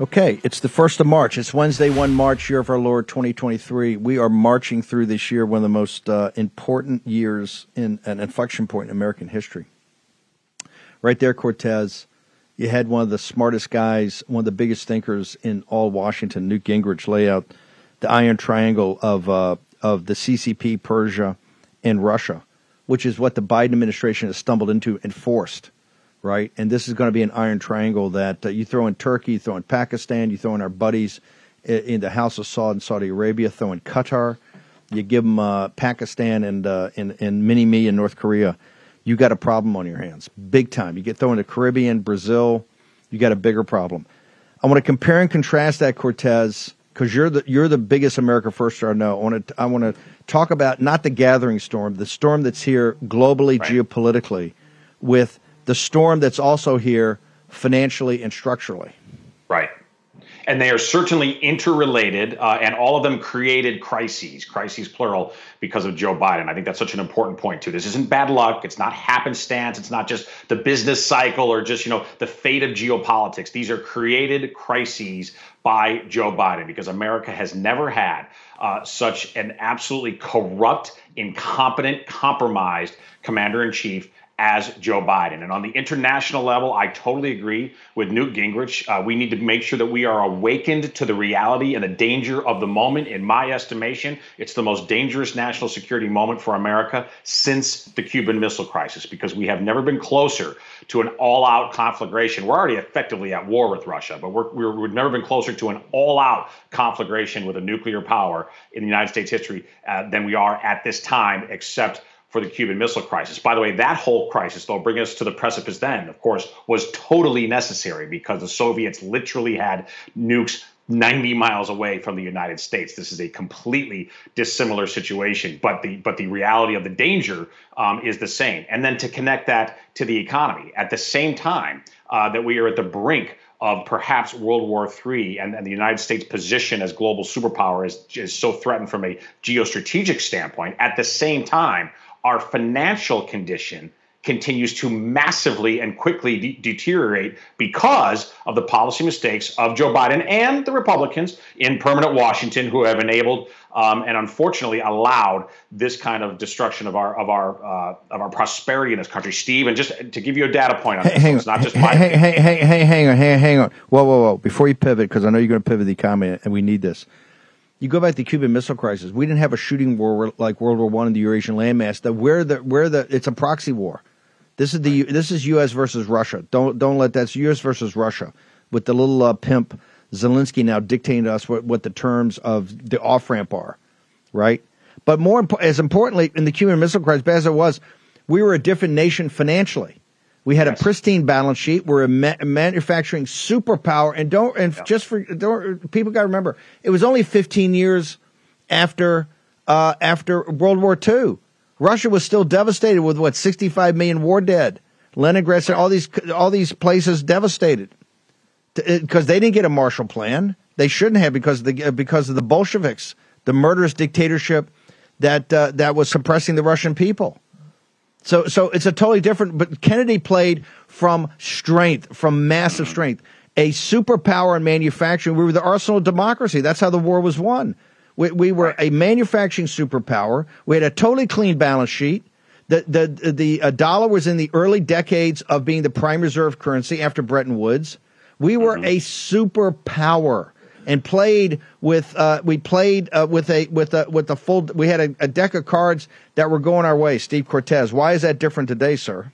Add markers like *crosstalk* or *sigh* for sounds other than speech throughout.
Okay, it's the 1st of March. It's Wednesday, 1 March, year of our Lord 2023. We are marching through this year, one of the most uh, important years in an inflection point in American history. Right there, Cortes, you had one of the smartest guys, one of the biggest thinkers in all Washington, Newt Gingrich, lay out the iron triangle of, uh, of the CCP, Persia, and Russia, which is what the Biden administration has stumbled into and forced right? And this is going to be an iron triangle that uh, you throw in Turkey, you throw in Pakistan, you throw in our buddies in, in the House of Saud in Saudi Arabia, throw in Qatar, you give them uh, Pakistan and, uh, and, and mini me in North Korea. You got a problem on your hands, big time. You get thrown the Caribbean, Brazil, you got a bigger problem. I want to compare and contrast that Cortes because you're the you're the biggest America First I know. I want to I want to talk about not the gathering storm, the storm that's here globally, right. geopolitically, with the storm that's also here financially and structurally. Right. And they are certainly interrelated, uh, and all of them created crises, crises plural, because of Joe Biden. I think that's such an important point too. This isn't bad luck. It's not happenstance. It's not just the business cycle or just you know the fate of geopolitics. These are created crises by Joe Biden because America has never had uh, such an absolutely corrupt, incompetent, compromised commander in chief as Joe Biden. And on the international level, I totally agree with Newt Gingrich. Uh, we need to make sure that we are awakened to the reality and the danger of the moment. In my estimation, it's the most dangerous national security moment for America since the Cuban Missile Crisis because we have never been closer to an all out conflagration. We're already effectively at war with Russia, but we're, we're, we've never been closer to an all out conflagration with a nuclear power in the United States history uh, than we are at this time, except for the Cuban Missile Crisis. By the way, that whole crisis, though, bring us to the precipice then, of course, was totally necessary because the Soviets literally had nukes 90 miles away from the United States. This is a completely dissimilar situation, but the but the reality of the danger um, is the same. And then to connect that to the economy at the same time uh, that we are at the brink of perhaps World War III and, and, the United States' position as global superpower is, is so threatened from a geostrategic standpoint. At the same time, our financial condition continues to massively and quickly de- deteriorate because of the policy mistakes of Joe Biden and the Republicans in permanent Washington, who have enabled um, and unfortunately allowed this kind of destruction of our of our uh, of our prosperity in this country. Steve, and just to give you a data point on this, hang it's not just my hang, hang, hang, hang, hang on, hang, hang on, whoa, whoa, whoa! Before you pivot, because I know you're going to pivot the economy, and we need this. You go back to the Cuban Missile Crisis. We didn't have a shooting war like World War One in the Eurasian landmass. That where the where the it's a proxy war. This is the this is U.S. versus Russia. Don't don't let that's U.S. versus Russia with the little uh, pimp Zelensky now dictating to us what, what the terms of the off ramp are, right? But more as importantly, in the Cuban Missile Crisis, as it was, we were a different nation financially. We had yes. a pristine balance sheet. We're a, ma- manufacturing superpower, and don't and yeah. just for don't, people got to remember, it was only 15 years after uh, after World War II. Russia was still devastated with what 65 million war dead. Leningrad, all these all these places devastated because uh, they didn't get a Marshall Plan. They shouldn't have because of the because of the Bolsheviks, the murderous dictatorship that uh, that was suppressing the Russian people. So, so it's a totally different. But Kennedy played from strength, from massive strength, a superpower in manufacturing. We were the arsenal of democracy. That's how the war was won. We, we were a manufacturing superpower. We had a totally clean balance sheet. The the the uh, dollar was in the early decades of being the prime reserve currency after Bretton Woods. We were mm-hmm. a superpower and played with uh, we played uh, with a with a with a full we had a, a, deck of cards that were going our way. Steve Cortes. Why is that different today, sir?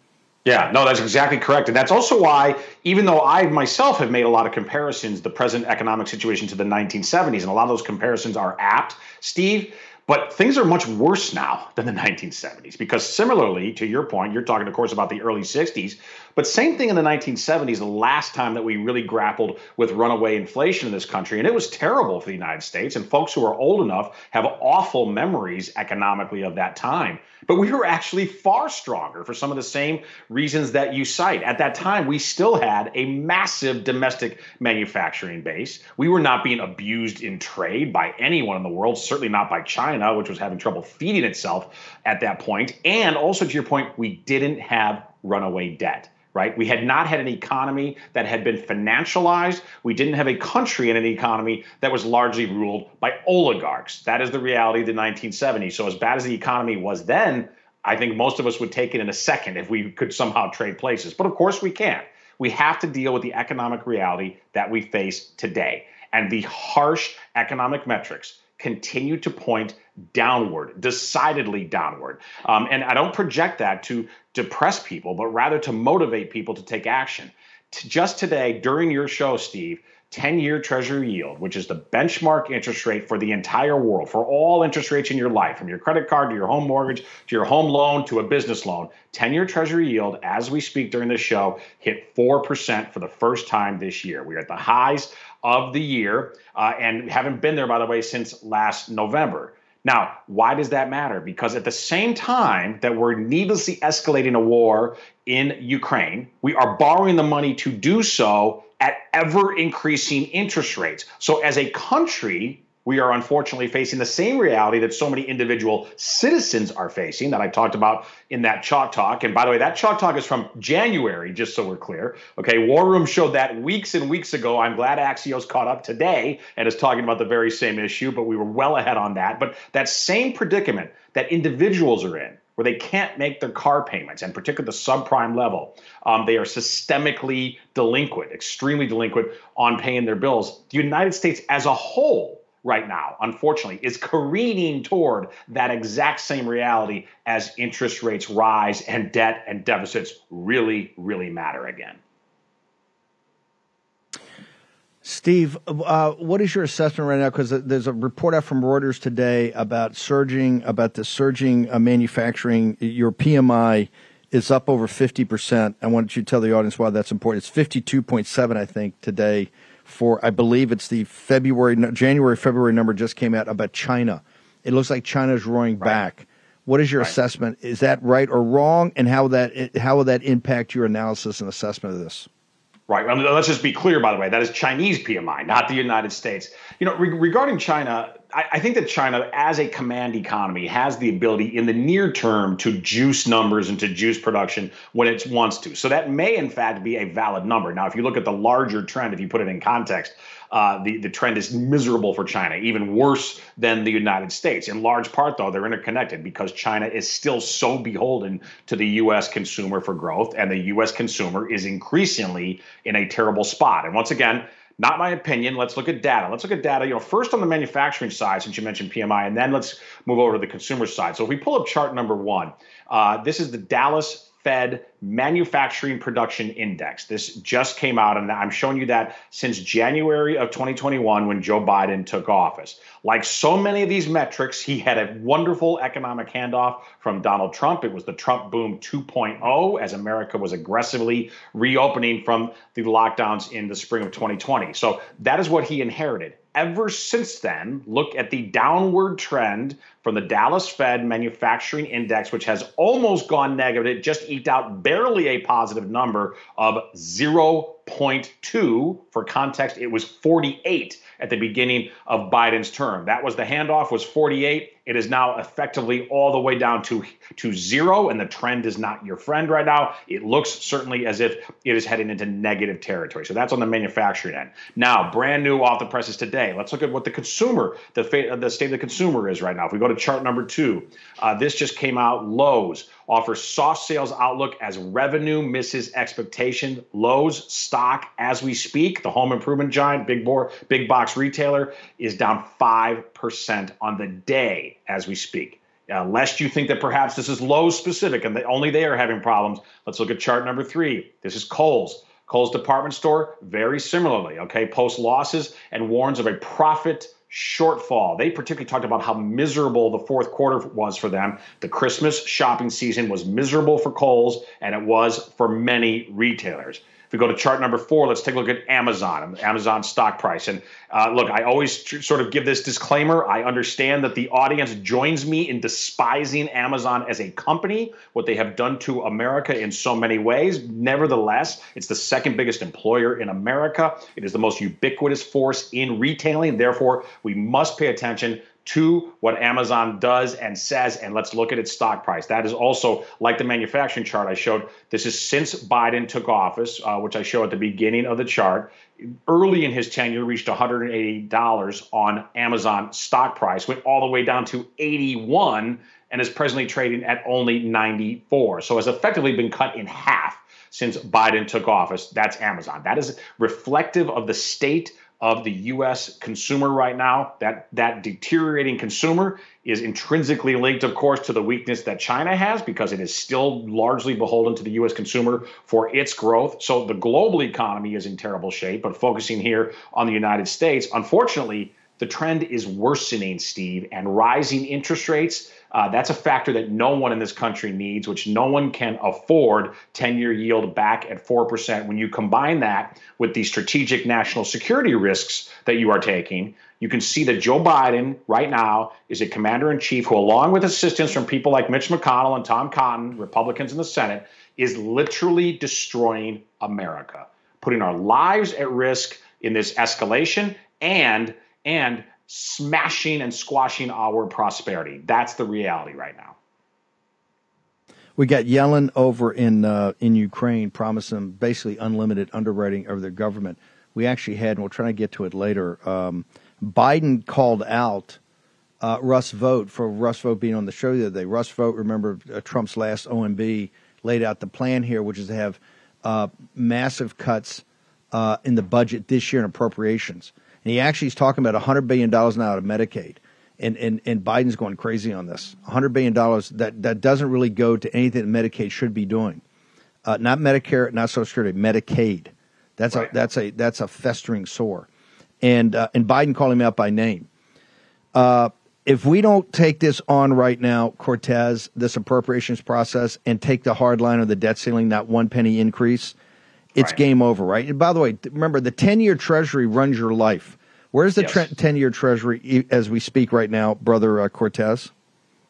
Yeah, no, that's exactly correct. And that's also why, even though I myself have made a lot of comparisons, the present economic situation to the 1970s, and a lot of those comparisons are apt, Steve, but things are much worse now than the 1970s because, similarly to your point, you're talking, of course, about the early 60s. But same thing in the 1970s, the last time that we really grappled with runaway inflation in this country. And it was terrible for the United States. And folks who are old enough have awful memories economically of that time. But we were actually far stronger for some of the same reasons that you cite. At that time, we still had a massive domestic manufacturing base. We were not being abused in trade by anyone in the world, certainly not by China, which was having trouble feeding itself at that point. And also, to your point, we didn't have runaway debt right? We had not had an economy that had been financialized. We didn't have a country and an economy that was largely ruled by oligarchs. That is the reality of the 1970s. So, as bad as the economy was then, I think most of us would take it in a second if we could somehow trade places. But of course, we can't. We have to deal with the economic reality that we face today. And the harsh economic metrics continue to point downward, decidedly downward. Um, and I don't project that to depress people, but rather to motivate people to take action. T- just today, during your show, Steve, 10 year treasury yield, which is the benchmark interest rate for the entire world, for all interest rates in your life, from your credit card to your home mortgage to your home loan to a business loan, 10 year treasury yield, as we speak during this show, hit 4% for the first time this year. We are at the highs of the year uh, and haven't been there, by the way, since last November. Now, why does that matter? Because at the same time that we're needlessly escalating a war in Ukraine, we are borrowing the money to do so at ever increasing interest rates. So, as a country, we are unfortunately facing the same reality that so many individual citizens are facing that I talked about in that chalk talk. And by the way, that chalk talk is from January, just so we're clear. Okay, War Room showed that weeks and weeks ago. I'm glad Axios caught up today and is talking about the very same issue, but we were well ahead on that. But that same predicament that individuals are in, where they can't make their car payments, and particularly the subprime level, um, they are systemically delinquent, extremely delinquent on paying their bills. The United States as a whole right now, unfortunately, is careening toward that exact same reality as interest rates rise and debt and deficits really, really matter again. Steve, uh, what is your assessment right now? Because there's a report out from Reuters today about surging, about the surging uh, manufacturing. Your PMI is up over 50%. I want you to tell the audience why that's important. It's 52.7, I think, today for I believe it's the February January February number just came out about China. It looks like China's roaring right. back. What is your right. assessment? Is that right or wrong? And how that how will that impact your analysis and assessment of this? Right. Well, let's just be clear, by the way, that is Chinese PMI, not the United States. You know, re- regarding China, I, I, think that China, as a command economy, has the ability in the near term to juice numbers and to juice production when it wants to. So that may, in fact, be a valid number. Now, if you look at the larger trend, if you put it in context, uh, the, the trend is miserable for China, even worse than the United States. In large part, though, they're interconnected because China is still so beholden to the U.S. consumer for growth, and the U.S. consumer is increasingly in a terrible spot. And once again, not my opinion. Let's look at data. Let's look at data. You know, first on the manufacturing side, since you mentioned PMI, and then let's move over to the consumer side. So if we pull up chart number one, uh, this is the Dallas Fed Manufacturing Production Index. This just came out, and I'm showing you that since January of 2021 when Joe Biden took office. Like so many of these metrics, he had a wonderful economic handoff from Donald Trump. It was the Trump boom 2.0 as America was aggressively reopening from the lockdowns in the spring of 2020. So that is what he inherited ever since then, look at the downward trend from the Dallas Fed Manufacturing Index, which has almost gone negative. It just eked out barely a positive number of 0.2. For context, it was 48 at the beginning of Biden's term. That was the handoff was 48. It is now effectively all the way down to, to zero, and the trend is not your friend right now. It looks certainly as if it is heading into negative territory. So that's on the manufacturing end. Now, brand new off the presses today. Let's look at what the consumer, the, the state of the consumer is right now. If we go to chart number two, uh, this just came out. Lowe's offers soft sales outlook as revenue misses expectation. Lowe's stock, as we speak, the home improvement giant, big, bore, big box retailer, is down 5% on the day as we speak. Uh, lest you think that perhaps this is Lowe's specific and that only they are having problems, let's look at chart number three. This is Kohl's. Kohl's department store, very similarly, okay, post losses and warns of a profit shortfall. They particularly talked about how miserable the fourth quarter was for them. The Christmas shopping season was miserable for Kohl's, and it was for many retailers. If we go to chart number four, let's take a look at Amazon, Amazon stock price. And uh, look, I always tr- sort of give this disclaimer. I understand that the audience joins me in despising Amazon as a company, what they have done to America in so many ways. Nevertheless, it's the second biggest employer in America. It is the most ubiquitous force in retailing. Therefore, we must pay attention to what Amazon does and says, and let's look at its stock price. That is also like the manufacturing chart I showed. This is since Biden took office, uh, which I show at the beginning of the chart. Early in his tenure, reached $180 on Amazon stock price, went all the way down to 81, and is presently trading at only 94. So has effectively been cut in half since Biden took office. That's Amazon. That is reflective of the state of the U.S. consumer right now. That that deteriorating consumer is intrinsically linked, of course, to the weakness that China has because it is still largely beholden to the U.S. consumer for its growth. So the global economy is in terrible shape. But focusing here on the United States, unfortunately, the trend is worsening, Steve, and rising interest rates uh, that's a factor that no one in this country needs, which no one can afford 10 year yield back at 4%. When you combine that with the strategic national security risks that you are taking, you can see that Joe Biden right now is a commander in chief who, along with assistance from people like Mitch McConnell and Tom Cotton, Republicans in the Senate, is literally destroying America, putting our lives at risk in this escalation and and smashing and squashing our prosperity. That's the reality right now. We got Yellen over in uh, in Ukraine promising basically unlimited underwriting of their government. We actually had, and we'll try to get to it later. Um, Biden called out uh, Russ Vought for Russ Vought being on the show the other day. Russ Vought, remember uh, Trump's last OMB, laid out the plan here, which is to have uh, massive cuts uh, in the budget this year in appropriations. And he actually is talking about $100 billion now out of Medicaid. And, and, and Biden's going crazy on this. $100 billion, that, that doesn't really go to anything that Medicaid should be doing. Uh, not Medicare, not Social Security, Medicaid. That's, right. a, that's, a, that's a festering sore. And, uh, and Biden calling me out by name. Uh, if we don't take this on right now, Cortes, this appropriations process, and take the hard line of the debt ceiling, that one penny increase – it's right. game over, right? And by the way, remember the 10 year treasury runs your life. Where's the yes. 10 year treasury as we speak right now, brother uh, Cortes?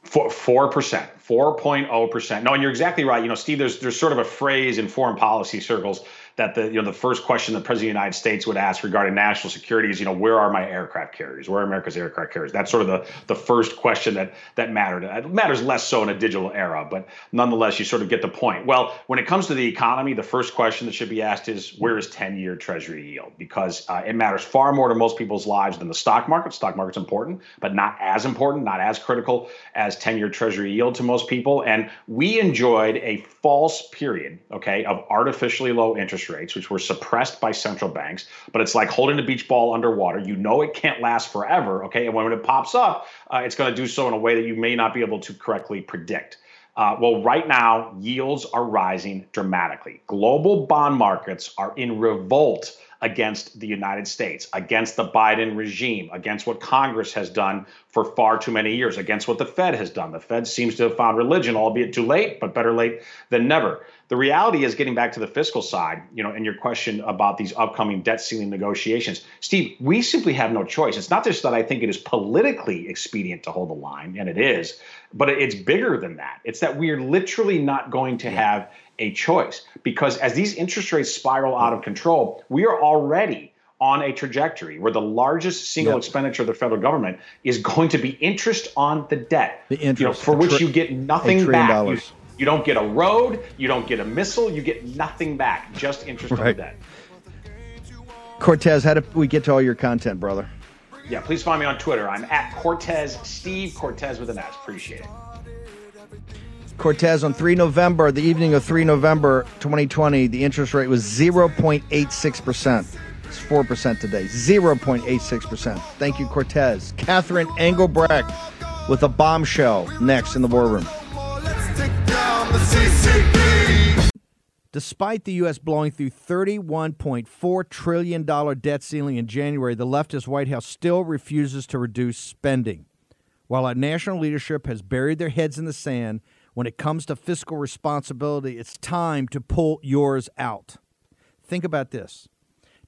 Four percent, four point oh percent. No, and you're exactly right. You know, Steve, there's there's sort of a phrase in foreign policy circles that the you know the first question the president of the United States would ask regarding national security is you know where are my aircraft carriers? Where are America's aircraft carriers? That's sort of the the first question that that mattered. It matters less so in a digital era, but nonetheless you sort of get the point. Well, when it comes to the economy, the first question that should be asked is where is 10-year Treasury yield? Because uh, it matters far more to most people's lives than the stock market. Stock market's important, but not as important, not as critical as 10-year Treasury yield to most people. And we enjoyed a false period, okay, of artificially low interest rates, which were suppressed by central banks. But it's like holding a beach ball underwater. You know it can't last forever, okay? And when it pops up, uh, it's going to do so in a way that you may not be able to correctly predict. Uh, well, right now, yields are rising dramatically. Global bond markets are in revolt against the United States, against the Biden regime, against what Congress has done for far too many years, against what the Fed has done. The Fed seems to have found religion, albeit too late, but better late than never. The reality is getting back to the fiscal side, you know, and your question about these upcoming debt ceiling negotiations. Steve, we simply have no choice. It's not just that I think it is politically expedient to hold the line, and it is, but it's bigger than that. It's that we are literally not going to have a choice because as these interest rates spiral out of control, we are already on a trajectory where the largest single yep. expenditure of the federal government is going to be interest on the debt, the interest, you know, for which you get nothing back. You, you, don't get a road, you don't get a missile, you get nothing back, just interest right. on the debt. Cortes, how do we get to all your content, brother? Yeah, please find me on Twitter. I'm at Cortes Steve Cortes with an S. Appreciate it. Cortes on 3 November, the evening of 3 November 2020, the interest rate was 0.86%. It's 4% today. 0.86%. Thank you, Cortes. Catherine Engelbrecht with a bombshell next in the war room. Despite the U.S. blowing through $31.4 trillion debt ceiling in January, the leftist White House still refuses to reduce spending. While our national leadership has buried their heads in the sand, when it comes to fiscal responsibility, it's time to pull yours out. Think about this.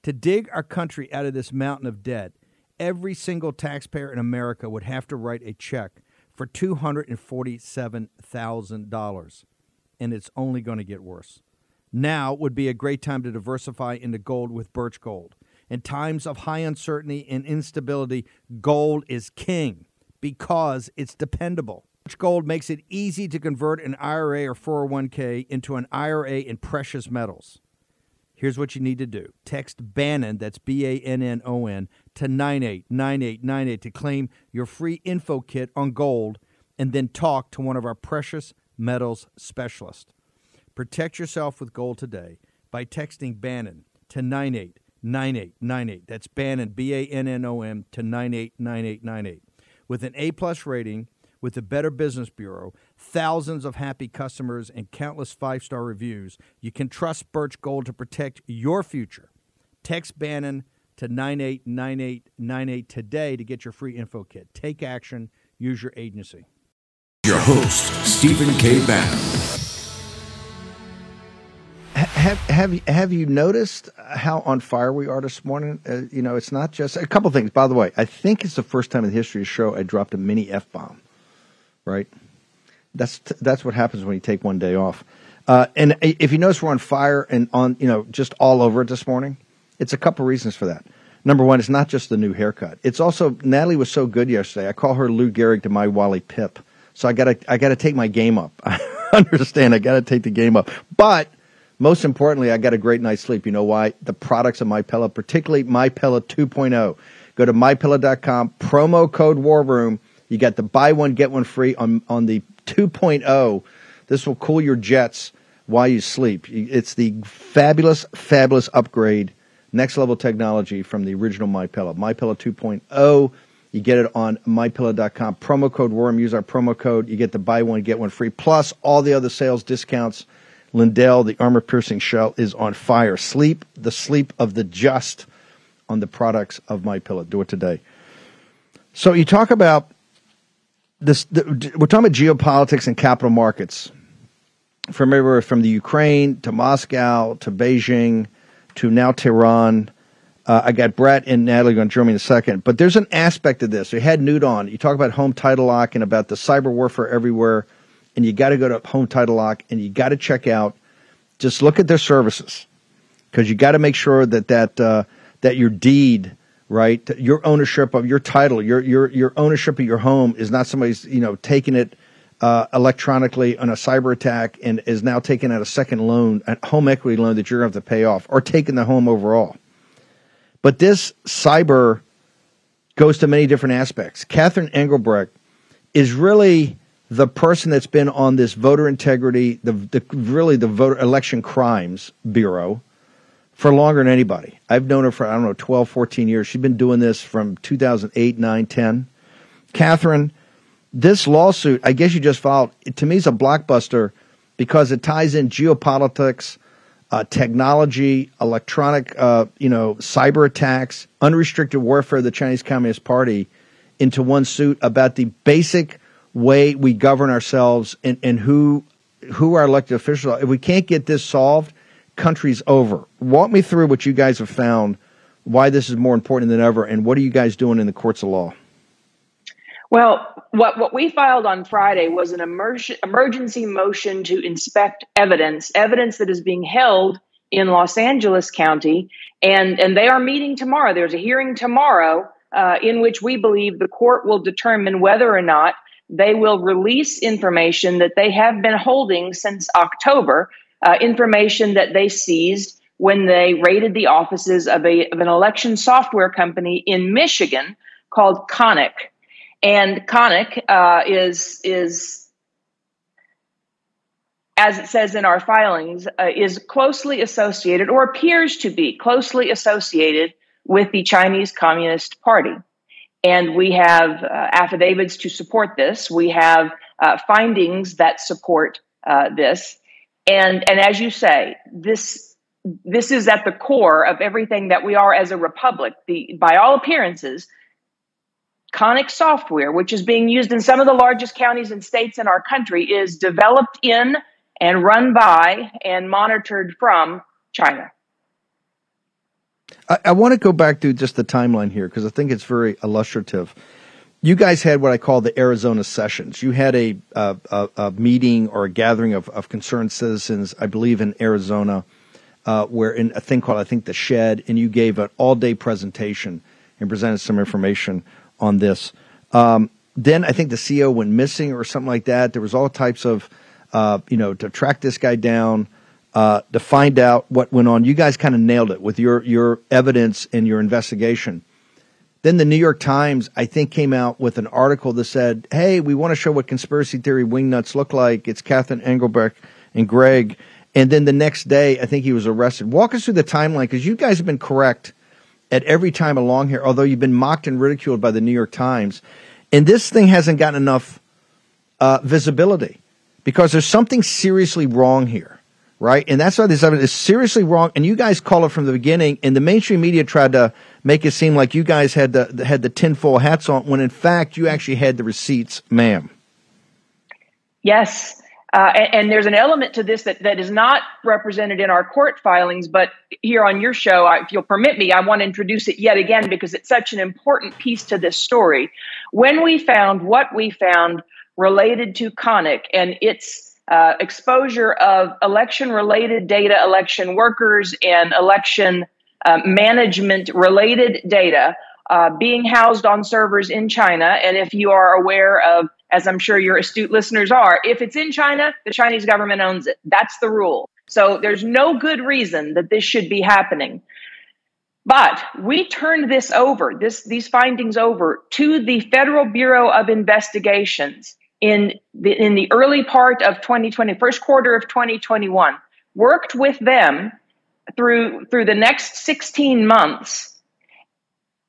To dig our country out of this mountain of debt, every single taxpayer in America would have to write a check for $247,000. And it's only going to get worse. Now would be a great time to diversify into gold with Birch Gold. In times of high uncertainty and instability, gold is king because it's dependable. Birch Gold makes it easy to convert an IRA or 401k into an IRA in precious metals. Here's what you need to do text Bannon, that's B A N N O N, to 989898 to claim your free info kit on gold and then talk to one of our precious metals specialist. Protect yourself with gold today by texting Bannon to 989898. That's Bannon, B A N N O M, to 989898. With an A plus rating, with the Better Business Bureau, thousands of happy customers, and countless five star reviews, you can trust Birch Gold to protect your future. Text Bannon to 989898 today to get your free info kit. Take action, use your agency. Your host, Stephen K. Bannon. Have have have you noticed how on fire we are this morning? Uh, you know, it's not just a couple things. By the way, I think it's the first time in the history of the show I dropped a mini f bomb. Right, that's that's what happens when you take one day off. Uh, and if you notice, we're on fire and on you know just all over it this morning. It's a couple reasons for that. Number one, it's not just the new haircut. It's also Natalie was so good yesterday. I call her Lou Gehrig to my Wally Pipp. So I gotta I gotta take my game up. *laughs* I understand. I gotta take the game up, but most importantly, I got a great night's sleep. You know why? The products of My Pillow, particularly My Pillow 2.0. Go to mypillow.com, promo code War Room. You got the buy one get one free on on the 2.0. This will cool your jets while you sleep. It's the fabulous, fabulous upgrade, next level technology from the original My Pillow. My Pillow 2.0. You get it on mypillow.com. Promo code Worm. Use our promo code. You get the buy one get one free, plus all the other sales discounts Lindell, the armor piercing shell, is on fire. Sleep the sleep of the just on the products of my pillow. Do it today. So you talk about this. The, we're talking about geopolitics and capital markets, from everywhere from the Ukraine to Moscow to Beijing to now Tehran. Uh, I got Brett and Natalie on Germany in a second, but there's an aspect of this. You had Newt on. You talk about home title lock and about the cyber warfare everywhere and you got to go to Home Title Lock and you got to check out. Just look at their services because you got to make sure that that uh, that your deed, right, your ownership of your title, your your your ownership of your home is not somebody's you know taking it uh, electronically on a cyber attack and is now taking out a second loan, a home equity loan that you're going to have to pay off, or taking the home overall. But this cyber goes to many different aspects. Catherine Engelbrecht is really the person that's been on this voter integrity, the, the really the voter election crimes bureau for longer than anybody. I've known her for I don't know 12, 14 years. She's been doing this from 2008, 9, 10. Catherine, this lawsuit, I guess you just filed, to me is a blockbuster because it ties in geopolitics, uh, technology, electronic, uh, you know, cyber attacks, unrestricted warfare of the Chinese Communist Party into one suit about the basic way we govern ourselves and, and who who our elected officials are. If we can't get this solved, country's over. Walk me through what you guys have found, why this is more important than ever, and what are you guys doing in the courts of law? Well, what, what we filed on Friday was an emerg- emergency motion to inspect evidence, evidence that is being held in Los Angeles County, and, and they are meeting tomorrow. There's a hearing tomorrow uh, in which we believe the court will determine whether or not they will release information that they have been holding since October, uh, information that they seized when they raided the offices of, a, of an election software company in Michigan called Konnech. And Konnech uh, is, is, as it says in our filings, uh, is closely associated or appears to be closely associated with the Chinese Communist Party. and we have uh, affidavits to support this. We have uh, findings that support uh, this, and and as you say, this this is at the core of everything that we are as a republic. The by all appearances, Konnech software, which is being used in some of the largest counties and states in our country, is developed in and run by and monitored from China. I, I want to go back to just the timeline here because I think it's very illustrative. You guys had what I call the Arizona sessions. You had a, a, a meeting or a gathering of, of, concerned citizens, I believe, in Arizona, uh, where in a thing called I think the Shed, and you gave an all day presentation and presented some information on this. Um, then I think the CEO went missing or something like that. There was all types of, uh, you know, to track this guy down uh, to find out what went on. You guys kind of nailed it with your your evidence and your investigation. Then the New York Times, I think, came out with an article that said, "Hey, we want to show what conspiracy theory wingnuts look like." It's Catherine Engelbrecht and Greg. And then the next day, I think he was arrested. Walk us through the timeline because you guys have been correct at every time along here, although you've been mocked and ridiculed by the New York Times. And this thing hasn't gotten enough uh, visibility because there's something seriously wrong here right? And that's why this evidence is seriously wrong. And you guys call it from the beginning, and the mainstream media tried to make it seem like you guys had the had the tinfoil hats on, when in fact you actually had the receipts, ma'am. Yes. Uh, and, and, there's an element to this that, that is not represented in our court filings, but here on your show, I, if you'll permit me, I want to introduce it yet again because it's such an important piece to this story. When we found what we found related to Konnech and its uh, exposure of election related data, election workers, and election uh, management related data uh, being housed on servers in China. And if you are aware of, as I'm sure your astute listeners are, if it's in China, the Chinese government owns it. That's the rule. So there's no good reason that this should be happening. But we turned this over, this, these findings over to the Federal Bureau of Investigations in the, in the early part of 2020, first quarter of 2021, worked with them through through the next 16 months.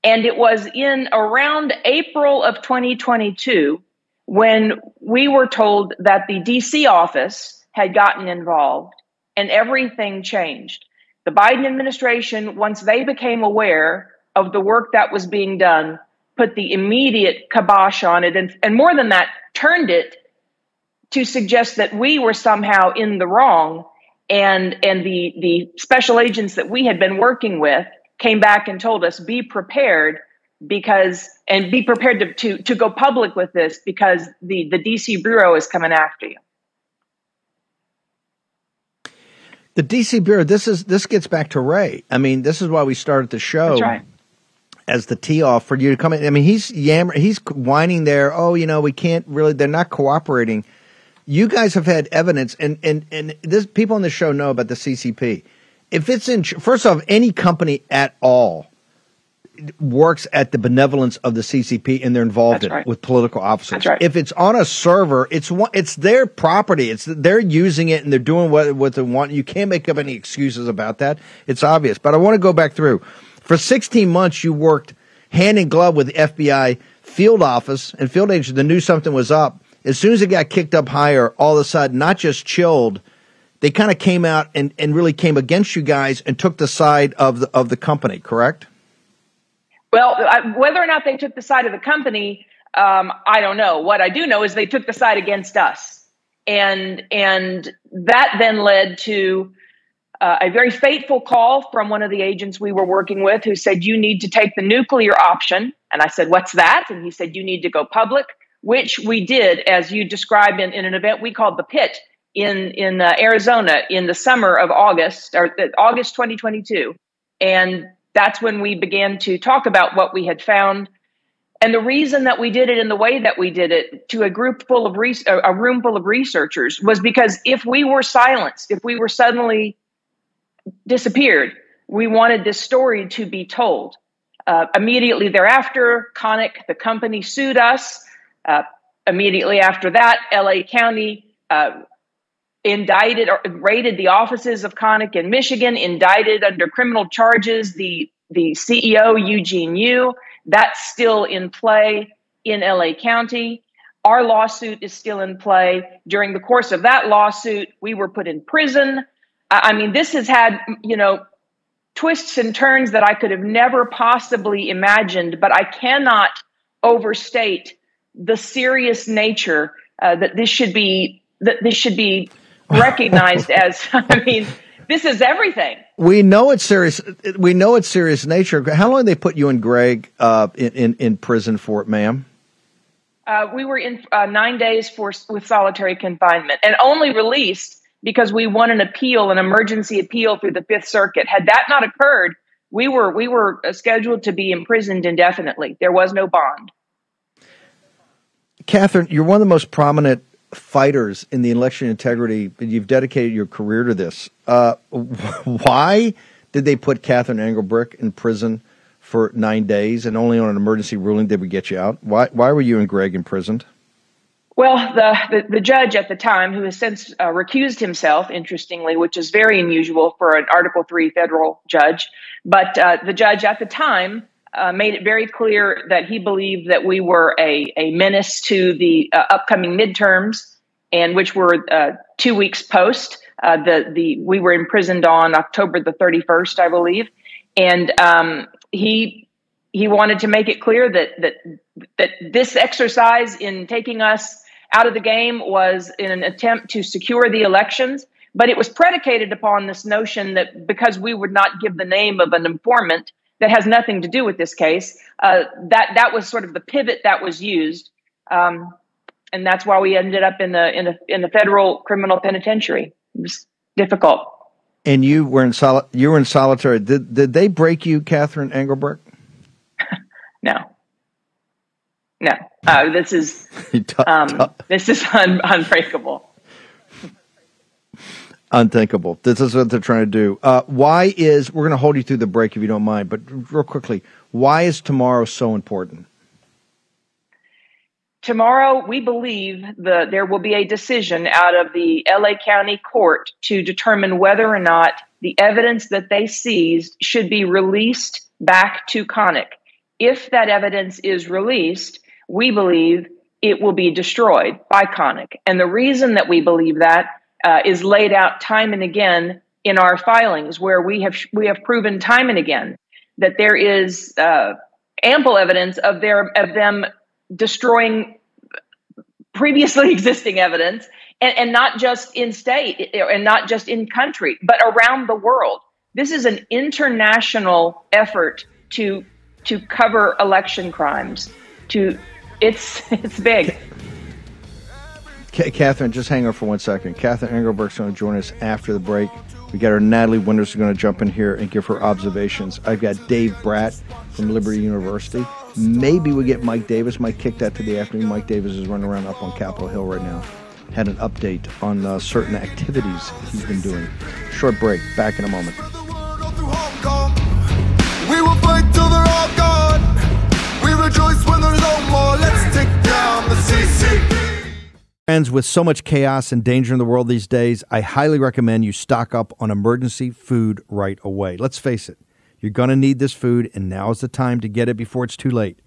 And it was in around April of 2022 when we were told that the DC office had gotten involved and everything changed. The Biden administration, once they became aware of the work that was being done, put the immediate kibosh on it. And, and more than that, turned it to suggest that we were somehow in the wrong and and the the special agents that we had been working with came back and told us be prepared because and be prepared to to, to go public with this because the the DC bureau is coming after you the DC bureau this is this gets back to Ray. I mean this is why we started the show as the tee off for you to come in. I mean, he's yammer, he's whining there. Oh, you know, we can't really. They're not cooperating. You guys have had evidence, and and and this people on the show know about the CCP. If it's in, first off, any company at all works at the benevolence of the CCP and they're involved right. with political officers. Right. If it's on a server, it's one, it's their property. It's they're using it and they're doing what what they want. You can't make up any excuses about that. It's obvious. But I want to go back through. For 16 months, you worked hand in glove with the FBI field office and field agents that knew something was up. As soon as it got kicked up higher, all of a sudden, not just chilled, they kind of came out and, and really came against you guys and took the side of the, of the company, correct? Well, I, whether or not they took the side of the company, um, I don't know. What I do know is they took the side against us, and and that then led to uh, a very fateful call from one of the agents we were working with who said, You need to take the nuclear option. And I said, What's that? And he said, You need to go public, which we did, as you described in, in an event we called The Pit in, in uh, Arizona in the summer of August, or uh, August 2022. And that's when we began to talk about what we had found. And the reason that we did it in the way that we did it to a group full of a room full of researchers was because if we were silenced, if we were suddenly disappeared. We wanted this story to be told. Uh, immediately thereafter, Konnech, the company, sued us. Uh, immediately after that, LA County uh, indicted or raided the offices of Konnech in Michigan, indicted under criminal charges the, the CEO, Eugene Yu, That's still in play in LA County. Our lawsuit is still in play. During the course of that lawsuit, we were put in prison. I mean, this has had, you know, twists and turns that I could have never possibly imagined, but I cannot overstate the serious nature uh, that this should be that this should be recognized as *laughs* I mean this is everything. We know it's serious. We know it's serious nature. How long did they put you and Greg uh, in, in, in prison for it, ma'am? Uh, we were in uh, nine days for with solitary confinement and only released because we won an appeal, an emergency appeal through the Fifth Circuit. Had that not occurred, we were we were uh, scheduled to be imprisoned indefinitely. There was no bond. Catherine, you're one of the most prominent fighters in the election integrity. You've dedicated your career to this. Uh, *laughs* why did they put Catherine Engelbrecht in prison for nine days and only on an emergency ruling did we get you out? Why, why were you and Greg imprisoned? Well, the, the, the judge at the time, who has since uh, recused himself, interestingly, which is very unusual for an Article Three federal judge, but uh, the judge at the time uh, made it very clear that he believed that we were a, a menace to the uh, upcoming midterms, and which were uh, two weeks post. Uh, the the we were imprisoned on October the thirty first, I believe, and um, he he wanted to make it clear that that that this exercise in taking us out of the game was in an attempt to secure the elections, but it was predicated upon this notion that because we would not give the name of an informant that has nothing to do with this case, uh, that that was sort of the pivot that was used, um, and that's why we ended up in the in the in the federal criminal penitentiary. It was difficult. And you were in soli- you were in solitary. Did did they break you, Catherine Engelbrecht? *laughs* no. No, uh, this is *laughs* um, this is un- *laughs* unbreakable. Unthinkable. This is what they're trying to do. Uh, why is we're going to hold you through the break if you don't mind, but real quickly, why is tomorrow so important? Tomorrow, we believe that there will be a decision out of the LA County Court to determine whether or not the evidence that they seized should be released back to Konnech. If that evidence is released, we believe it will be destroyed by Konnech. And the reason that we believe that uh, is laid out time and again in our filings, where we have we have proven time and again that there is uh, ample evidence of their of them destroying previously *laughs* existing evidence, and, and not just in state and not just in country, but around the world. This is an international effort to to cover election crimes, to it's *laughs* it's big. Catherine, just hang on for one second. Catherine Engelbrecht's going to join us after the break. We got our Natalie Winters going to jump in here and give her observations. I've got Dave Brat from Liberty University. Maybe we get Mike Davis. Mike kicked that to the afternoon. Mike Davis is running around up on Capitol Hill right now. Had an update on uh, certain activities he's been doing. Short break. Back in a moment. We rejoice when there's no more. Let's take down the. Friends, with so much chaos and danger in the world these days, I highly recommend you stock up on emergency food right away. Let's face it, you're going to need this food, and now is the time to get it before it's too late.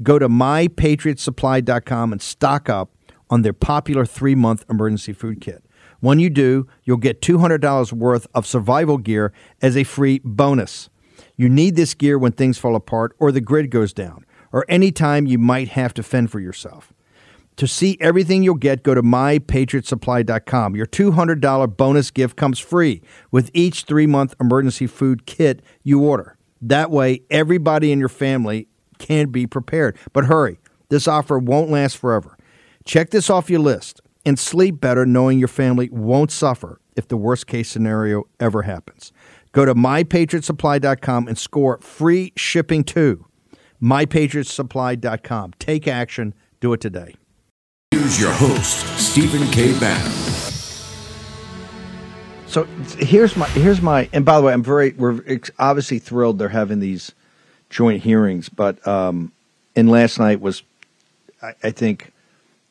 Go to mypatriotsupply.com and stock up on their popular three month emergency food kit. When you do, you'll get $200 worth of survival gear as a free bonus. You need this gear when things fall apart or the grid goes down or any time you might have to fend for yourself. To see everything you'll get, go to mypatriotsupply.com. Your $200 bonus gift comes free with each three month emergency food kit you order. That way, everybody in your family can be prepared. But hurry, this offer won't last forever. Check this off your list and sleep better knowing your family won't suffer if the worst case scenario ever happens. Go to mypatriotsupply.com and score free shipping too mypatriotsupply.com. Take action. Do it today. Here's your host, Stephen K. Bannon. So here's my here's my and by the way, I'm very we're obviously thrilled they're having these joint hearings, but um, and last night was I, I think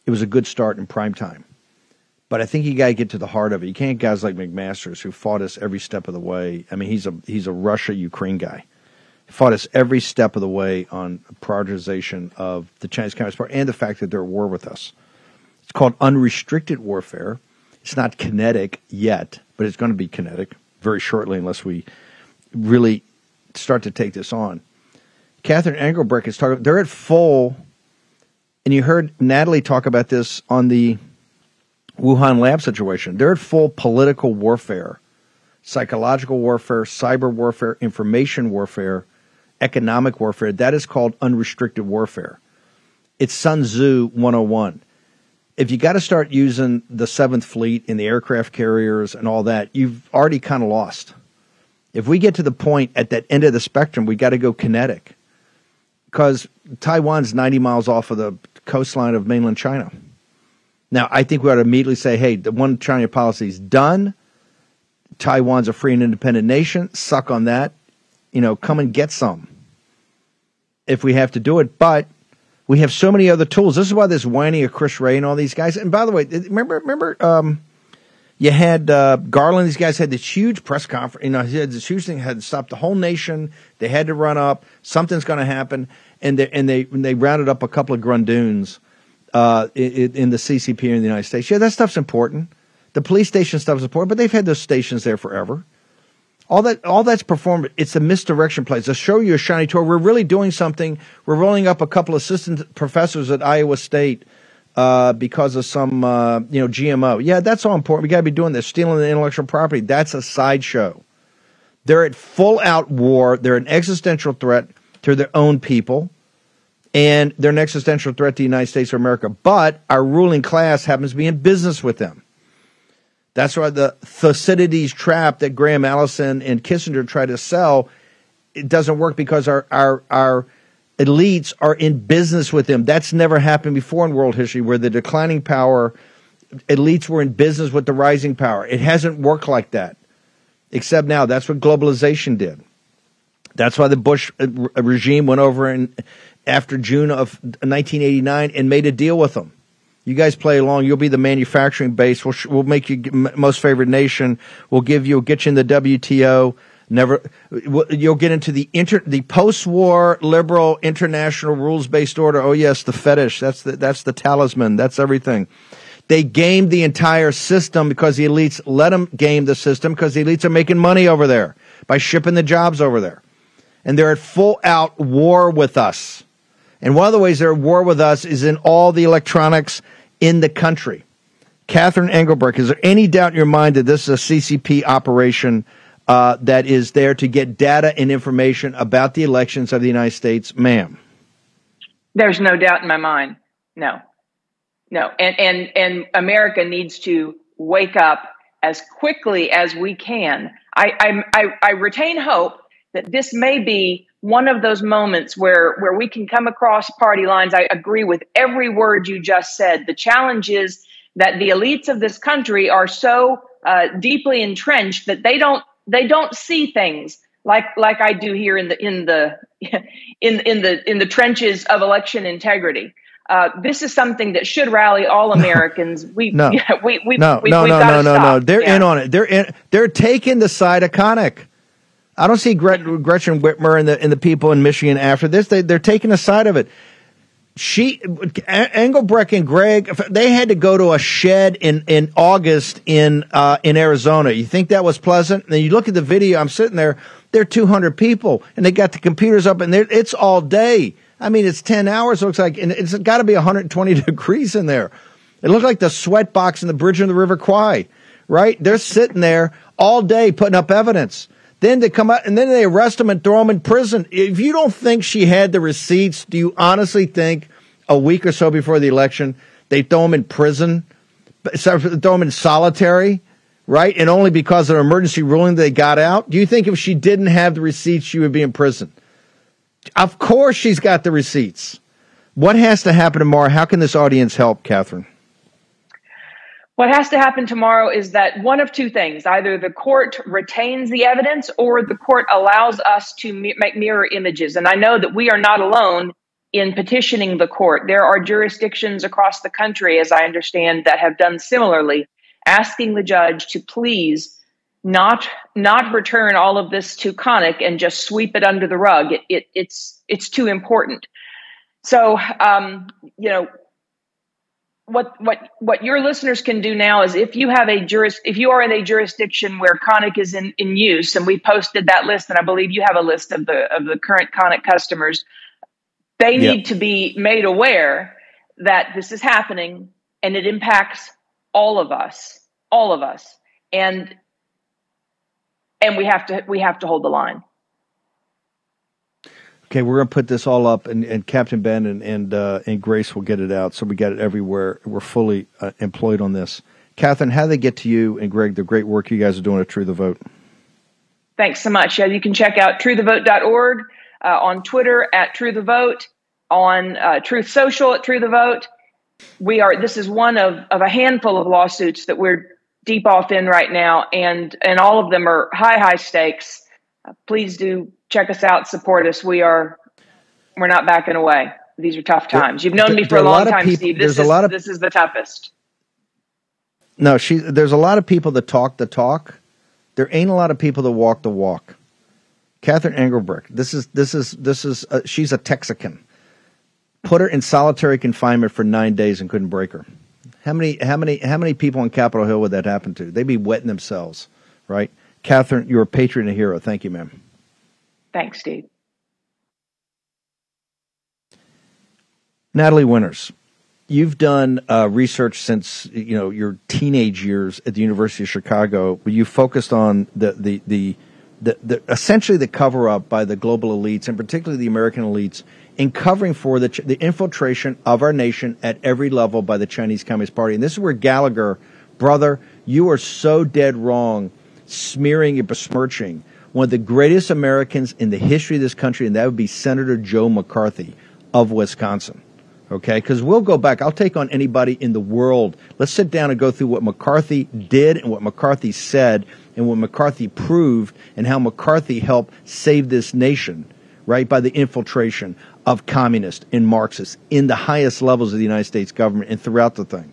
it was a good start in prime time. But I think you got to get to the heart of it. You can't guys like McMaster's who fought us every step of the way. I mean, he's a he's a Russia Ukraine guy He fought us every step of the way on prioritization of the Chinese Communist Party and the fact that they're at war with us. Called unrestricted warfare. It's not kinetic yet, but it's going to be kinetic very shortly unless we really start to take this on. Catherine Engelbrecht is talking. They're at full, and you heard Natalie talk about this on the Wuhan lab situation. They're at full political warfare, psychological warfare, cyber warfare, information warfare, economic warfare. That is called unrestricted warfare. It's Sun Tzu 101. If you got to start using the Seventh Fleet and the aircraft carriers and all that, you've already kind of lost. If we get to the point at that end of the spectrum, we got to go kinetic because Taiwan's 90 miles off of the coastline of mainland China. Now, I think we ought to immediately say, hey, the one China policy is done. Taiwan's a free and independent nation. Suck on that. You know, come and get some if we have to do it. But we have so many other tools. This is why this whining of Chris Wray and all these guys. And by the way, remember, remember, um, you had uh, Garland. These guys had this huge press conference. You know, he had this huge thing. Had to stop the whole nation. They had to run up. Something's going to happen, and they and they they rounded up a couple of grundoons uh, in, in, the CCP in the United States. Yeah, that stuff's important. The police station stuff is important, but they've had those stations there forever. All that all that's performed. It's a misdirection play. To show you a shiny toy. We're really doing something. We're rolling up a couple assistant professors at Iowa State uh, because of some uh, you know GMO. Yeah, that's all important. We got to be doing this. Stealing the intellectual property. That's a sideshow. They're at full out war. They're an existential threat to their own people, and they're an existential threat to the United States of America. But our ruling class happens to be in business with them. That's why the Thucydides trap that Graham Allison and Kissinger try to sell it doesn't work because our our our elites are in business with them. That's never happened before in world history where the declining power elites were in business with the rising power. It hasn't worked like that. Except now that's what globalization did. That's why the Bush uh, regime went over in, after June of 1989 and made a deal with them. You guys play along. You'll be the manufacturing base. We'll, we'll make you most favored nation. We'll give you, we'll get you in the WTO. Never, you'll get into the inter, the post-war liberal international rules-based order. Oh yes, the fetish. That's the that's the talisman. That's everything. They gamed the entire system because the elites let them game the system because the elites are making money over there by shipping the jobs over there, and they're at full out war with us. And one of the ways they're at war with us is in all the electronics in the country. Catherine Engelbrecht, is there any doubt in your mind that this is a CCP operation? uh, that is there to get data and information about the elections of the United States, ma'am? There's no doubt in my mind. No, no, and and and America needs to wake up as quickly as we can. I I, I, I retain hope that this may be one of those moments where where we can come across party lines. I agree with every word you just said. The challenge is that the elites of this country are so uh, deeply entrenched that they don't they don't see things like like I do here in the in the *laughs* in in the in the trenches of election integrity. Uh, this is something that should rally all Americans. *laughs* We no yeah, we we no we, no no no no no. They're yeah. in on it. They're in. They're taking the side of Konnech. I don't see Gretchen Whitmer and the and the people in Michigan after this. They they're taking the side of it she Engelbrecht and Greg they had to go to a shed in in August in uh, in Arizona. You think that was pleasant? And then you look at the video. I'm sitting there. Are 200 people, and they got the computers up, and it's all day. I mean, it's 10 hours. It looks like, and it's got to be 120 *laughs* degrees in there. It looked like the sweat box in the bridge of the River Kwai, right? They're sitting there all day putting up evidence. Then they come out and then they arrest him and throw him in prison. If you don't think she had the receipts, do you honestly think a week or so before the election they throw him in prison, throw him in solitary, right? And only because of an emergency ruling they got out? Do you think if she didn't have the receipts, she would be in prison? Of course she's got the receipts. What has to happen tomorrow? How can this audience help, Catherine? What has to happen tomorrow is that one of two things either the court retains the evidence or the court allows us to make mirror images. And I know that we are not alone in petitioning the court. There are jurisdictions across the country, as I understand, that have done similarly, asking the judge to please not not return all of this to Konnech and just sweep it under the rug. It, it it's it's too important. So um, you know what what what your listeners can do now is if you have a juris if you are in a jurisdiction where Konnech is in, in use, and we posted that list, and I believe you have a list of the of the current Konnech customers, they yep. need to be made aware that this is happening and it impacts all of us, all of us, and and we have to we have to hold the line. Okay, we're going to put this all up, and, and Captain Ben and and, uh, and Grace will get it out, so we got it everywhere. We're fully uh, employed on this. Catherine, how do they get to you and Greg? The great work you guys are doing at True the Vote. Thanks so much. Yeah, you can check out truethevote.org uh, on Twitter at True the Vote, on uh, Truth Social at True the Vote. We are. This is one of of a handful of lawsuits that we're deep off in right now, and and all of them are high high stakes. Please do check us out, support us. We are we're not backing away. These are tough times. You've known there, me for a long time, people, Steve. This is a lot of, this is the toughest. No, she. There's a lot of people that talk the talk. There ain't a lot of people that walk the walk. Catherine Engelbrecht. This is this is this is. A, she's a Texican. Put her in solitary confinement for nine days and couldn't break her. How many, how many, how many people on Capitol Hill would that happen to? They'd be wetting themselves, right? Catherine, you're a patron and a hero. Thank you, ma'am. Thanks, Steve. Natalie Winters, you've done uh, research since you know your teenage years at the University of Chicago. Where you focused on the the the, the, the essentially the cover up by the global elites and particularly the American elites in covering for the, the infiltration of our nation at every level by the Chinese Communist Party. And this is where Gallagher, brother, you are so dead wrong, smearing and besmirching one of the greatest Americans in the history of this country, and that would be Senator Joe McCarthy of Wisconsin. Okay, because we'll go back. I'll take on anybody in the world. Let's sit down and go through what McCarthy did and what McCarthy said and what McCarthy proved and how McCarthy helped save this nation, right, by the infiltration of communists and Marxists in the highest levels of the United States government and throughout the thing.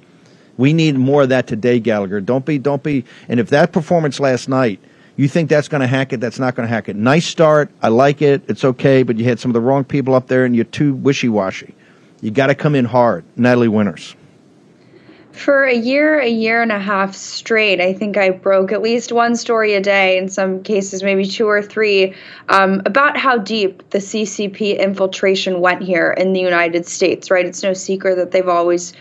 We need more of that today, Gallagher. Don't be, don't be. And if that performance last night, you think that's going to hack it, that's not going to hack it. Nice start. I like it. It's okay, but you had some of the wrong people up there and you're too wishy washy. You got to come in hard. Natalie Winters for a year, a year and a half straight, I think I broke at least one story a day, in some cases, maybe two or three, um, about how deep the CCP infiltration went here in the United States, right? It's no secret that they've always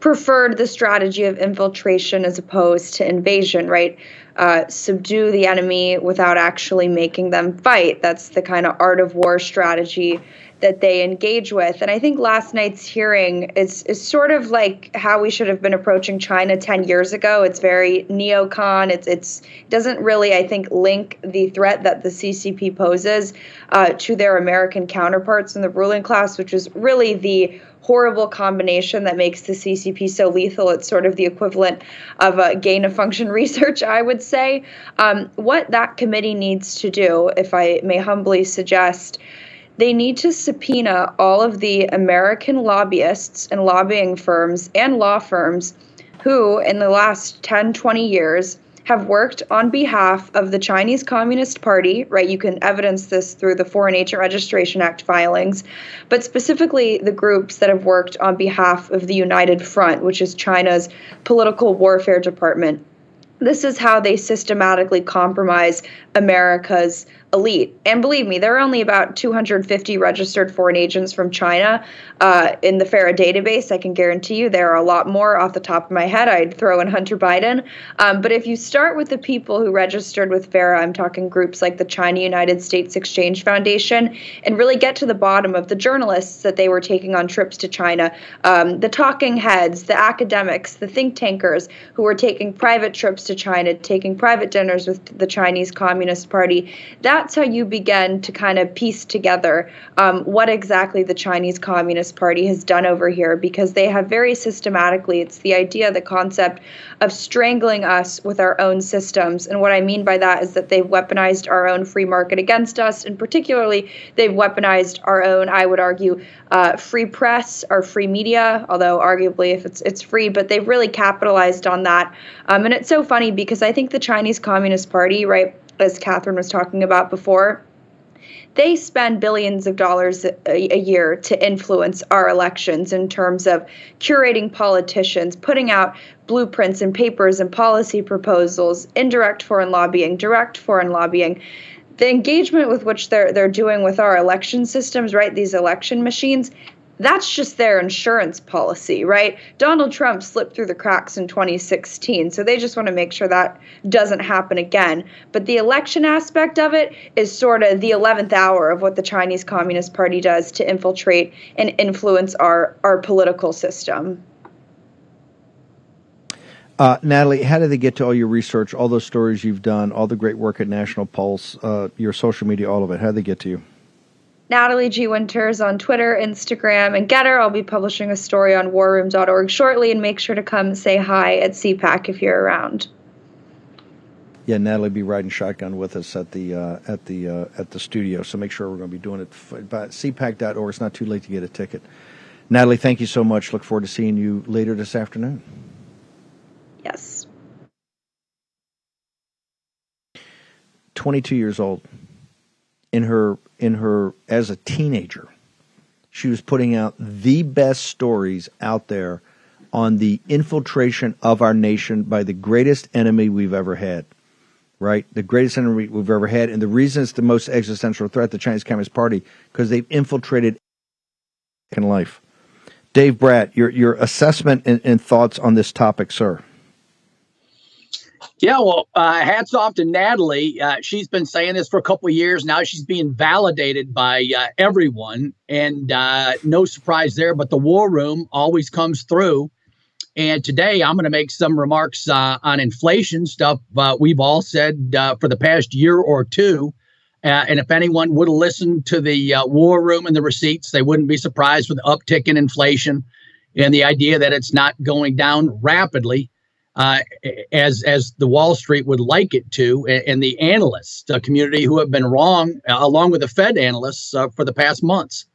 preferred the strategy of infiltration as opposed to invasion, right? Uh, subdue the enemy without actually making them fight. That's the kind of art of war strategy that they engage with. And I think last night's hearing is, is sort of like how we should have been approaching China 10 years ago. It's very neocon. It's, it's it doesn't really, I think, link the threat that the CCP poses uh, to their American counterparts in the ruling class, which is really the horrible combination that makes the CCP so lethal. It's sort of the equivalent of a gain of function *laughs* research, I would say. Um, what that committee needs to do, if I may humbly suggest, they need to subpoena all of the American lobbyists and lobbying firms and law firms who, in the last 10, 20 years, have worked on behalf of the Chinese Communist Party, right? You can evidence this through the Foreign Agent Registration Act filings, but specifically the groups that have worked on behalf of the United Front, which is China's political warfare department. This is how they systematically compromise America's elite. And believe me, there are only about 250 registered foreign agents from China uh, in the FARA database. I can guarantee you there are a lot more off the top of my head. I'd throw in Hunter Biden. Um, but if you start with the people who registered with FARA, I'm talking groups like the China United States Exchange Foundation, and really get to the bottom of the journalists that they were taking on trips to China, um, the talking heads, the academics, the think tankers who were taking private trips to China, taking private dinners with the Chinese Communist Party, that that's how you begin to kind of piece together um, what exactly the Chinese Communist Party has done over here because they have very systematically, it's the idea, the concept of strangling us with our own systems. And what I mean by that is that they've weaponized our own free market against us, and particularly they've weaponized our own, I would argue, uh, free press or free media, although arguably if it's it's free, but they've really capitalized on that. Um, and it's so funny because I think the Chinese Communist Party, right, as Catherine was talking about before, they spend billions of dollars a, a, year to influence our elections in terms of curating politicians, putting out blueprints and papers and policy proposals, indirect foreign lobbying, direct foreign lobbying the engagement with which they're they're doing with our election systems, right? These election machines, that's just their insurance policy, right? Donald Trump slipped through the cracks in 2016, so they just want to make sure that doesn't happen again. But the election aspect of it is sort of the 11th hour of what the Chinese Communist Party does to infiltrate and influence our our political system. Uh, Natalie, how did they get to all your research, all those stories you've done, all the great work at National Pulse, uh, your social media, all of it? How did they get to you? Natalie G. Winters on Twitter, Instagram, and Gettr. I'll be publishing a story on warroom.org shortly, and make sure to come say hi at CPAC if you're around. Yeah, Natalie be riding shotgun with us at the uh, at the uh, at the studio, so make sure we're going to be doing it. But CPAC.org. It's not too late to get a ticket. Natalie, thank you so much. Look forward to seeing you later this afternoon. Yes. 22 years old. In her in her as a teenager, she was putting out the best stories out there on the infiltration of our nation by the greatest enemy we've ever had. Right? The greatest enemy we've ever had. And the reason it's the most existential threat, the Chinese Communist Party, because they've infiltrated in life. Dave Brat, your your assessment and, and thoughts on this topic, sir. Yeah, well, uh, hats off to Natalie. Uh, she's been saying this for a couple of years now. She's being validated by uh, everyone, and uh, no surprise there. But the war room always comes through. And today, I'm going to make some remarks uh, on inflation stuff uh, we've all said for the past year or two. and if anyone would have listened to the war room and the receipts, they wouldn't be surprised with the uptick in inflation and the idea that it's not going down rapidly uh, as as the Wall Street would like it to, and, the analyst community who have been wrong, uh, along with the Fed analysts uh, for the past months.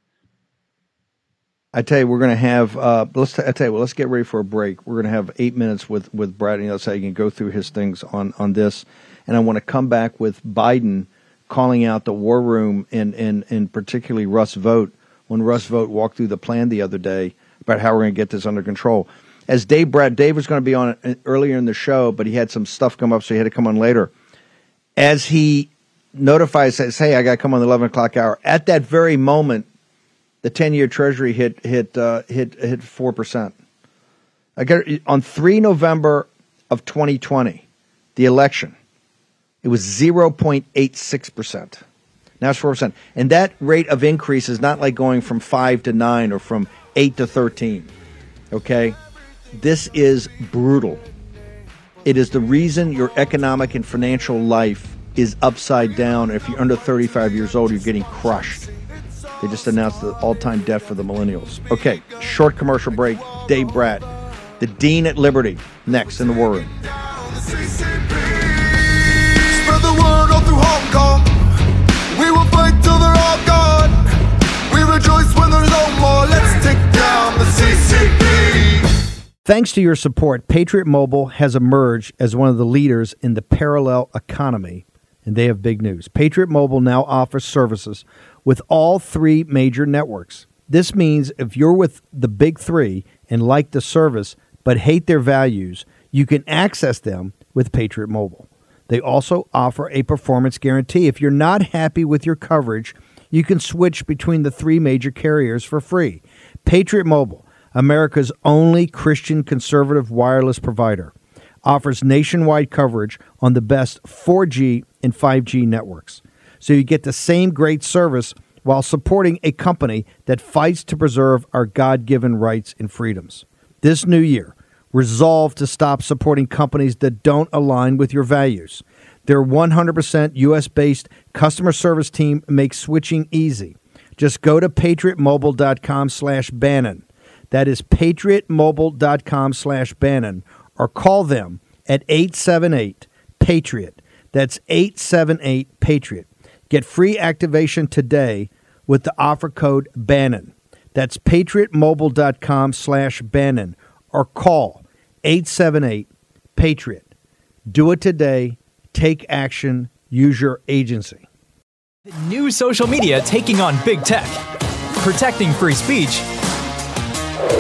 I tell you, we're going to have. Uh, let's. Tell you, well, let's get ready for a break. We're going to have eight minutes with with Brat, and so he can go through his things on on this, and I want to come back with Biden calling out the war room and and and particularly Russ Vought when Russ Vought walked through the plan the other day about how we're going to get this under control as Dave Brat, Dave was going to be on earlier in the show, but he had some stuff come up, so he had to come on later. As he notifies, says, "Hey, I got to come on the eleven o'clock hour." At that very moment, the ten-year Treasury hit hit uh, hit hit four percent. I got on three November of 2020, the election. It was zero point eight six percent. Now it's four percent, and that rate of increase is not like going from five to nine or from eight to thirteen. Okay, this is brutal. It is the reason your economic and financial life is upside down. If you're under 35 years old, you're getting crushed. They just announced the all time debt for the millennials. Okay, short commercial break. Dave Brat, the Dean at Liberty, next in the War Room. Spread the word all through Hong Kong. We will fight till they're all gone. We rejoice when there's no more. Let's take down the CCP. Thanks to your support, Patriot Mobile has emerged as one of the leaders in the parallel economy, and they have big news. Patriot Mobile now offers services with all three major networks. This means if you're with the big three and like the service but hate their values, you can access them with Patriot Mobile. They also offer a performance guarantee. If you're not happy with your coverage, you can switch between the three major carriers for free. Patriot Mobile America's only Christian conservative wireless provider, offers nationwide coverage on the best 4G and 5G networks. So you get the same great service while supporting a company that fights to preserve our God given rights and freedoms. This new year, resolve to stop supporting companies that don't align with your values. Their 100% US based customer service team makes switching easy. Just go to patriotmobile.com slash Bannon. That is patriotmobile.com slash Bannon or call them at 878 Patriot. That's 878 Patriot. Get free activation today with the offer code Bannon. That's patriotmobile.com slash Bannon or call 878 Patriot. Do it today. Take action. Use your agency. New social media taking on big tech, protecting free speech,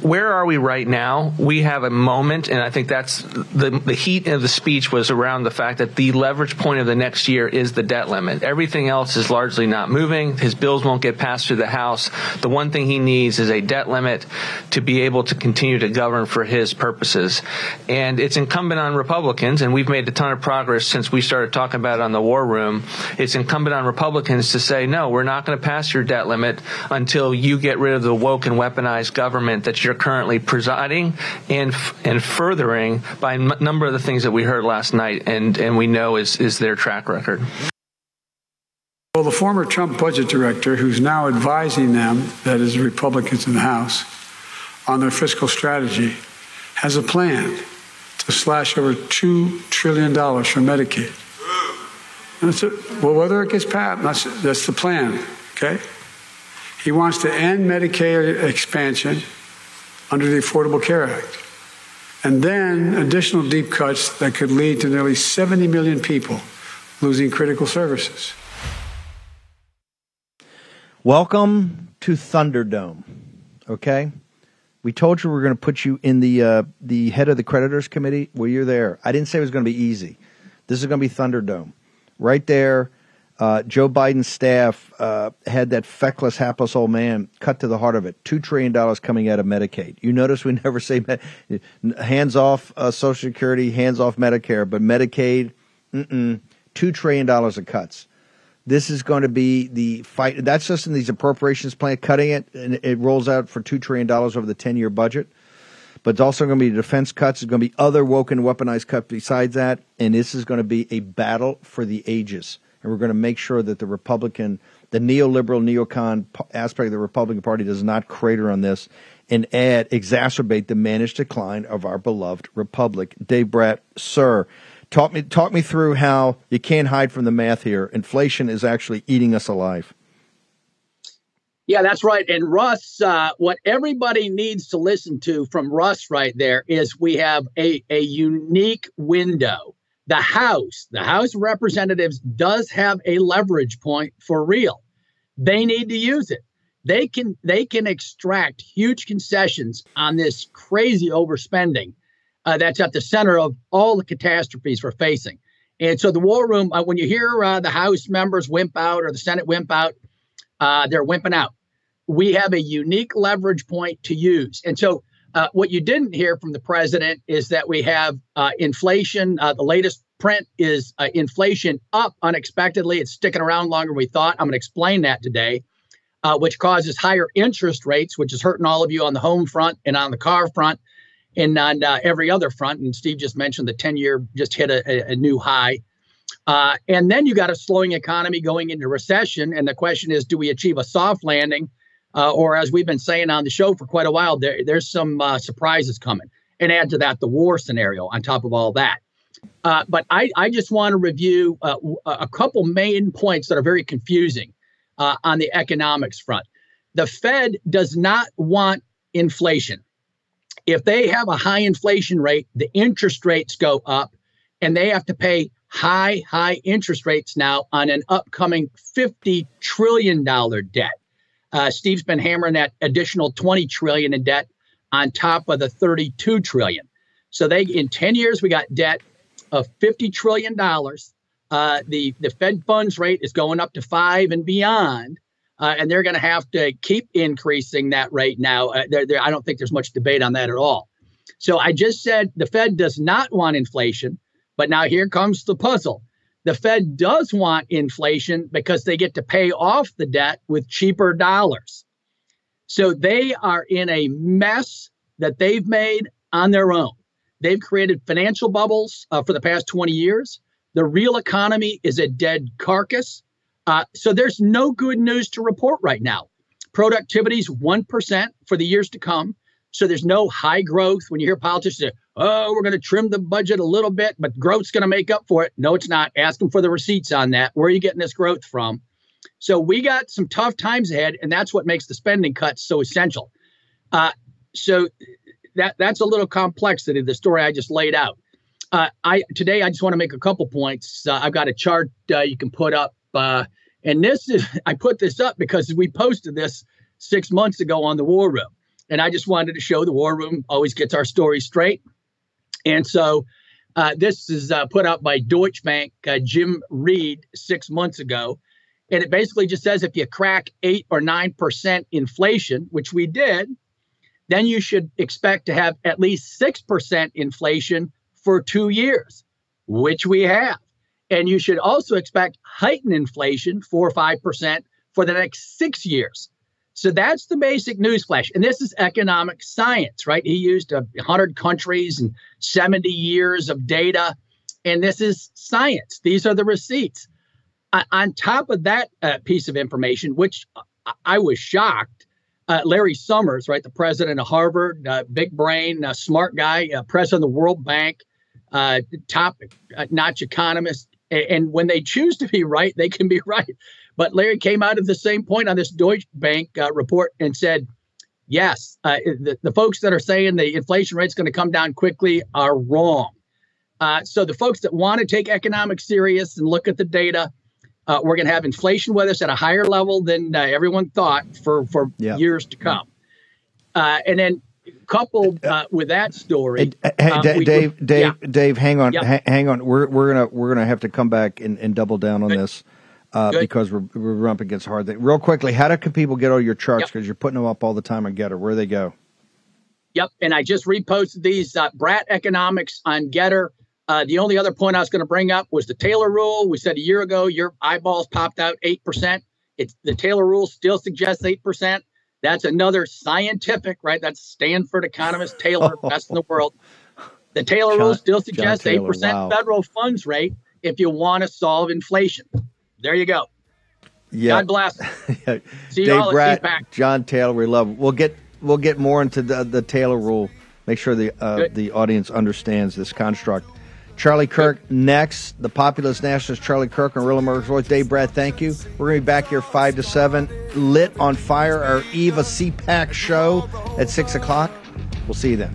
where are we right now? We have a moment, and I think that's the the heat of the speech was around the fact that the leverage point of the next year is the debt limit. Everything else is largely not moving. His bills won't get passed through the House. The one thing he needs is a debt limit to be able to continue to govern for his purposes. And it's incumbent on Republicans, and we've made a ton of progress since we started talking about it on the War Room. It's incumbent on Republicans to say, no, we're not going to pass your debt limit until you get rid of the woke and weaponized government that you're currently presiding and and furthering by a m- number of the things that we heard last night and and we know is is their track record. Well, the former Trump budget director, who's now advising them, that is, Republicans in the House, on their fiscal strategy, has a plan to slash over $2 trillion from Medicaid. It. Well, whether it gets passed, that's, that's the plan, okay? He wants to end Medicaid expansion under the Affordable Care Act. And then additional deep cuts that could lead to nearly 70 million people losing critical services. Welcome to Thunderdome. Okay, we told you we are going to put you in the uh, the head of the creditors committee. Well, you're there. I didn't say it was going to be easy. This is going to be Thunderdome, right there. Uh, Joe Biden's staff uh, had that feckless, hapless old man cut to the heart of it. Two trillion dollars coming out of Medicaid. You notice we *laughs* never say hands off uh, Social Security, hands off Medicare, but Medicaid, two trillion dollars of cuts. This is going to be the fight. That's just in these appropriations plan, cutting it, and it rolls out for two trillion dollars over the ten-year budget. But it's also going to be defense cuts. It's going to be other woken, weaponized cuts besides that, and this is going to be a battle for the ages. And we're going to make sure that the Republican, the neoliberal, neocon aspect of the Republican Party does not crater on this and add, exacerbate the managed decline of our beloved republic. Dave Brat, sir, Talk me talk me through how you can't hide from the math here. Inflation is actually eating us alive. Yeah, that's right. And Russ, uh, what everybody needs to listen to from Russ right there is we have a, a unique window. The House, the House of Representatives does have a leverage point for real. They need to use it. They can they can extract huge concessions on this crazy overspending uh, that's at the center of all the catastrophes we're facing. And so the war room, uh, when you hear uh, the House members wimp out or the Senate wimp out, uh, they're wimping out. We have a unique leverage point to use. And so uh, what you didn't hear from the president is that we have uh, inflation. the latest print is inflation up unexpectedly. It's sticking around longer than we thought. I'm going to explain that today. which causes higher interest rates, which is hurting all of you on the home front and on the car front and on uh, every other front. And Steve just mentioned the 10 year just hit a, a new high. Uh, and then you got a slowing economy going into recession. And the question is do we achieve a soft landing? Uh, or as we've been saying on the show for quite a while, there, there's some uh, surprises coming. And add to that the war scenario on top of all that. Uh, but I, I just want to review uh, a couple main points that are very confusing on the economics front. The Fed does not want inflation if they have a high inflation rate, the interest rates go up and they have to pay high, high interest rates now on an upcoming $50 trillion debt. Uh, Steve's been hammering that additional 20 trillion in debt on top of the 32 trillion. So they in 10 years we got debt of 50 trillion dollars. Uh, the the Fed funds rate is going up to five and beyond. uh, and they're going to have to keep increasing that rate now. Uh, they're, they're, I don't think there's much debate on that at all. So I just said the Fed does not want inflation, but now here comes the puzzle. The Fed does want inflation because they get to pay off the debt with cheaper dollars. So they are in a mess that they've made on their own. They've created financial bubbles uh, for the past 20 years. The real economy is a dead carcass. Uh, so there's no good news to report right now. Productivity is 1% for the years to come. So there's no high growth. When you hear politicians say, oh, we're going to trim the budget a little bit, but growth's going to make up for it. No, it's not. Ask them for the receipts on that. Where are you getting this growth from? So we got some tough times ahead, and that's what makes the spending cuts so essential. Uh, so that that's a little complexity, the story I just laid out. Uh, I today I just want to make a couple points. Uh, I've got a chart uh, you can put up, uh, and this is *laughs* I put this up because we posted this six months ago on the War Room, and I just wanted to show the War Room always gets our story straight, and so. Uh, this is uh, put out by Deutsche Bank, Jim Reid, six months ago. And it basically just says if you crack eight or 9% inflation, which we did, then you should expect to have at least 6% inflation for two years, which we have. And you should also expect heightened inflation, 4 or 5%, for the next six years. So that's the basic newsflash. And this is economic science, right? He used 100 countries and 70 years of data. And this is science. These are the receipts. on top of that uh, piece of information, which I was shocked, uh, Larry Summers, right, the president of Harvard, uh, big brain, uh, smart guy, uh, president of the World Bank, uh, top uh, notch economist. And when they choose to be right, they can be *laughs* right. But Larry came out of the same point on this Deutsche Bank report and said, yes, the, the folks that are saying the inflation rate is going to come down quickly are wrong. so the folks that want to take economics serious and look at the data, uh, we're going to have inflation with us at a higher level than uh, everyone thought for for years to come. Uh, and then coupled uh, with that story, hey, uh, Dave, we, Dave, Dave, yeah. Dave, hang on, hang on. We're we're gonna we're gonna have to come back and, and double down on this. Uh, because we're, we're up against hard. Real quickly, how do people get all your charts? Because yep. you're putting them up all the time on Gettr. Where they go? Yep, and I just reposted these uh, Brat Economics on Gettr. Uh, the only other point I was going to bring up was the Taylor rule. We said a year ago your eyeballs popped out 8%. It's the Taylor rule still suggests 8%. That's another scientific, right? That's Stanford economist Taylor, *laughs* best in the world. The Taylor John, rule still suggests Taylor, 8% wow. federal funds rate if you want to solve inflation. There you go. Yeah. God bless. *laughs* See you Dave all Brat, John Taylor, we love. We'll get we'll get more into the the Taylor rule. Make sure the uh, the audience understands this construct. Charlie Kirk next. The populist nationalist Charlie Kirk and Real America's Voice. Dave Brat, thank you. We're going to be back here 5 to 7. Lit on fire, our Eva CPAC show at 6 o'clock. We'll see you then.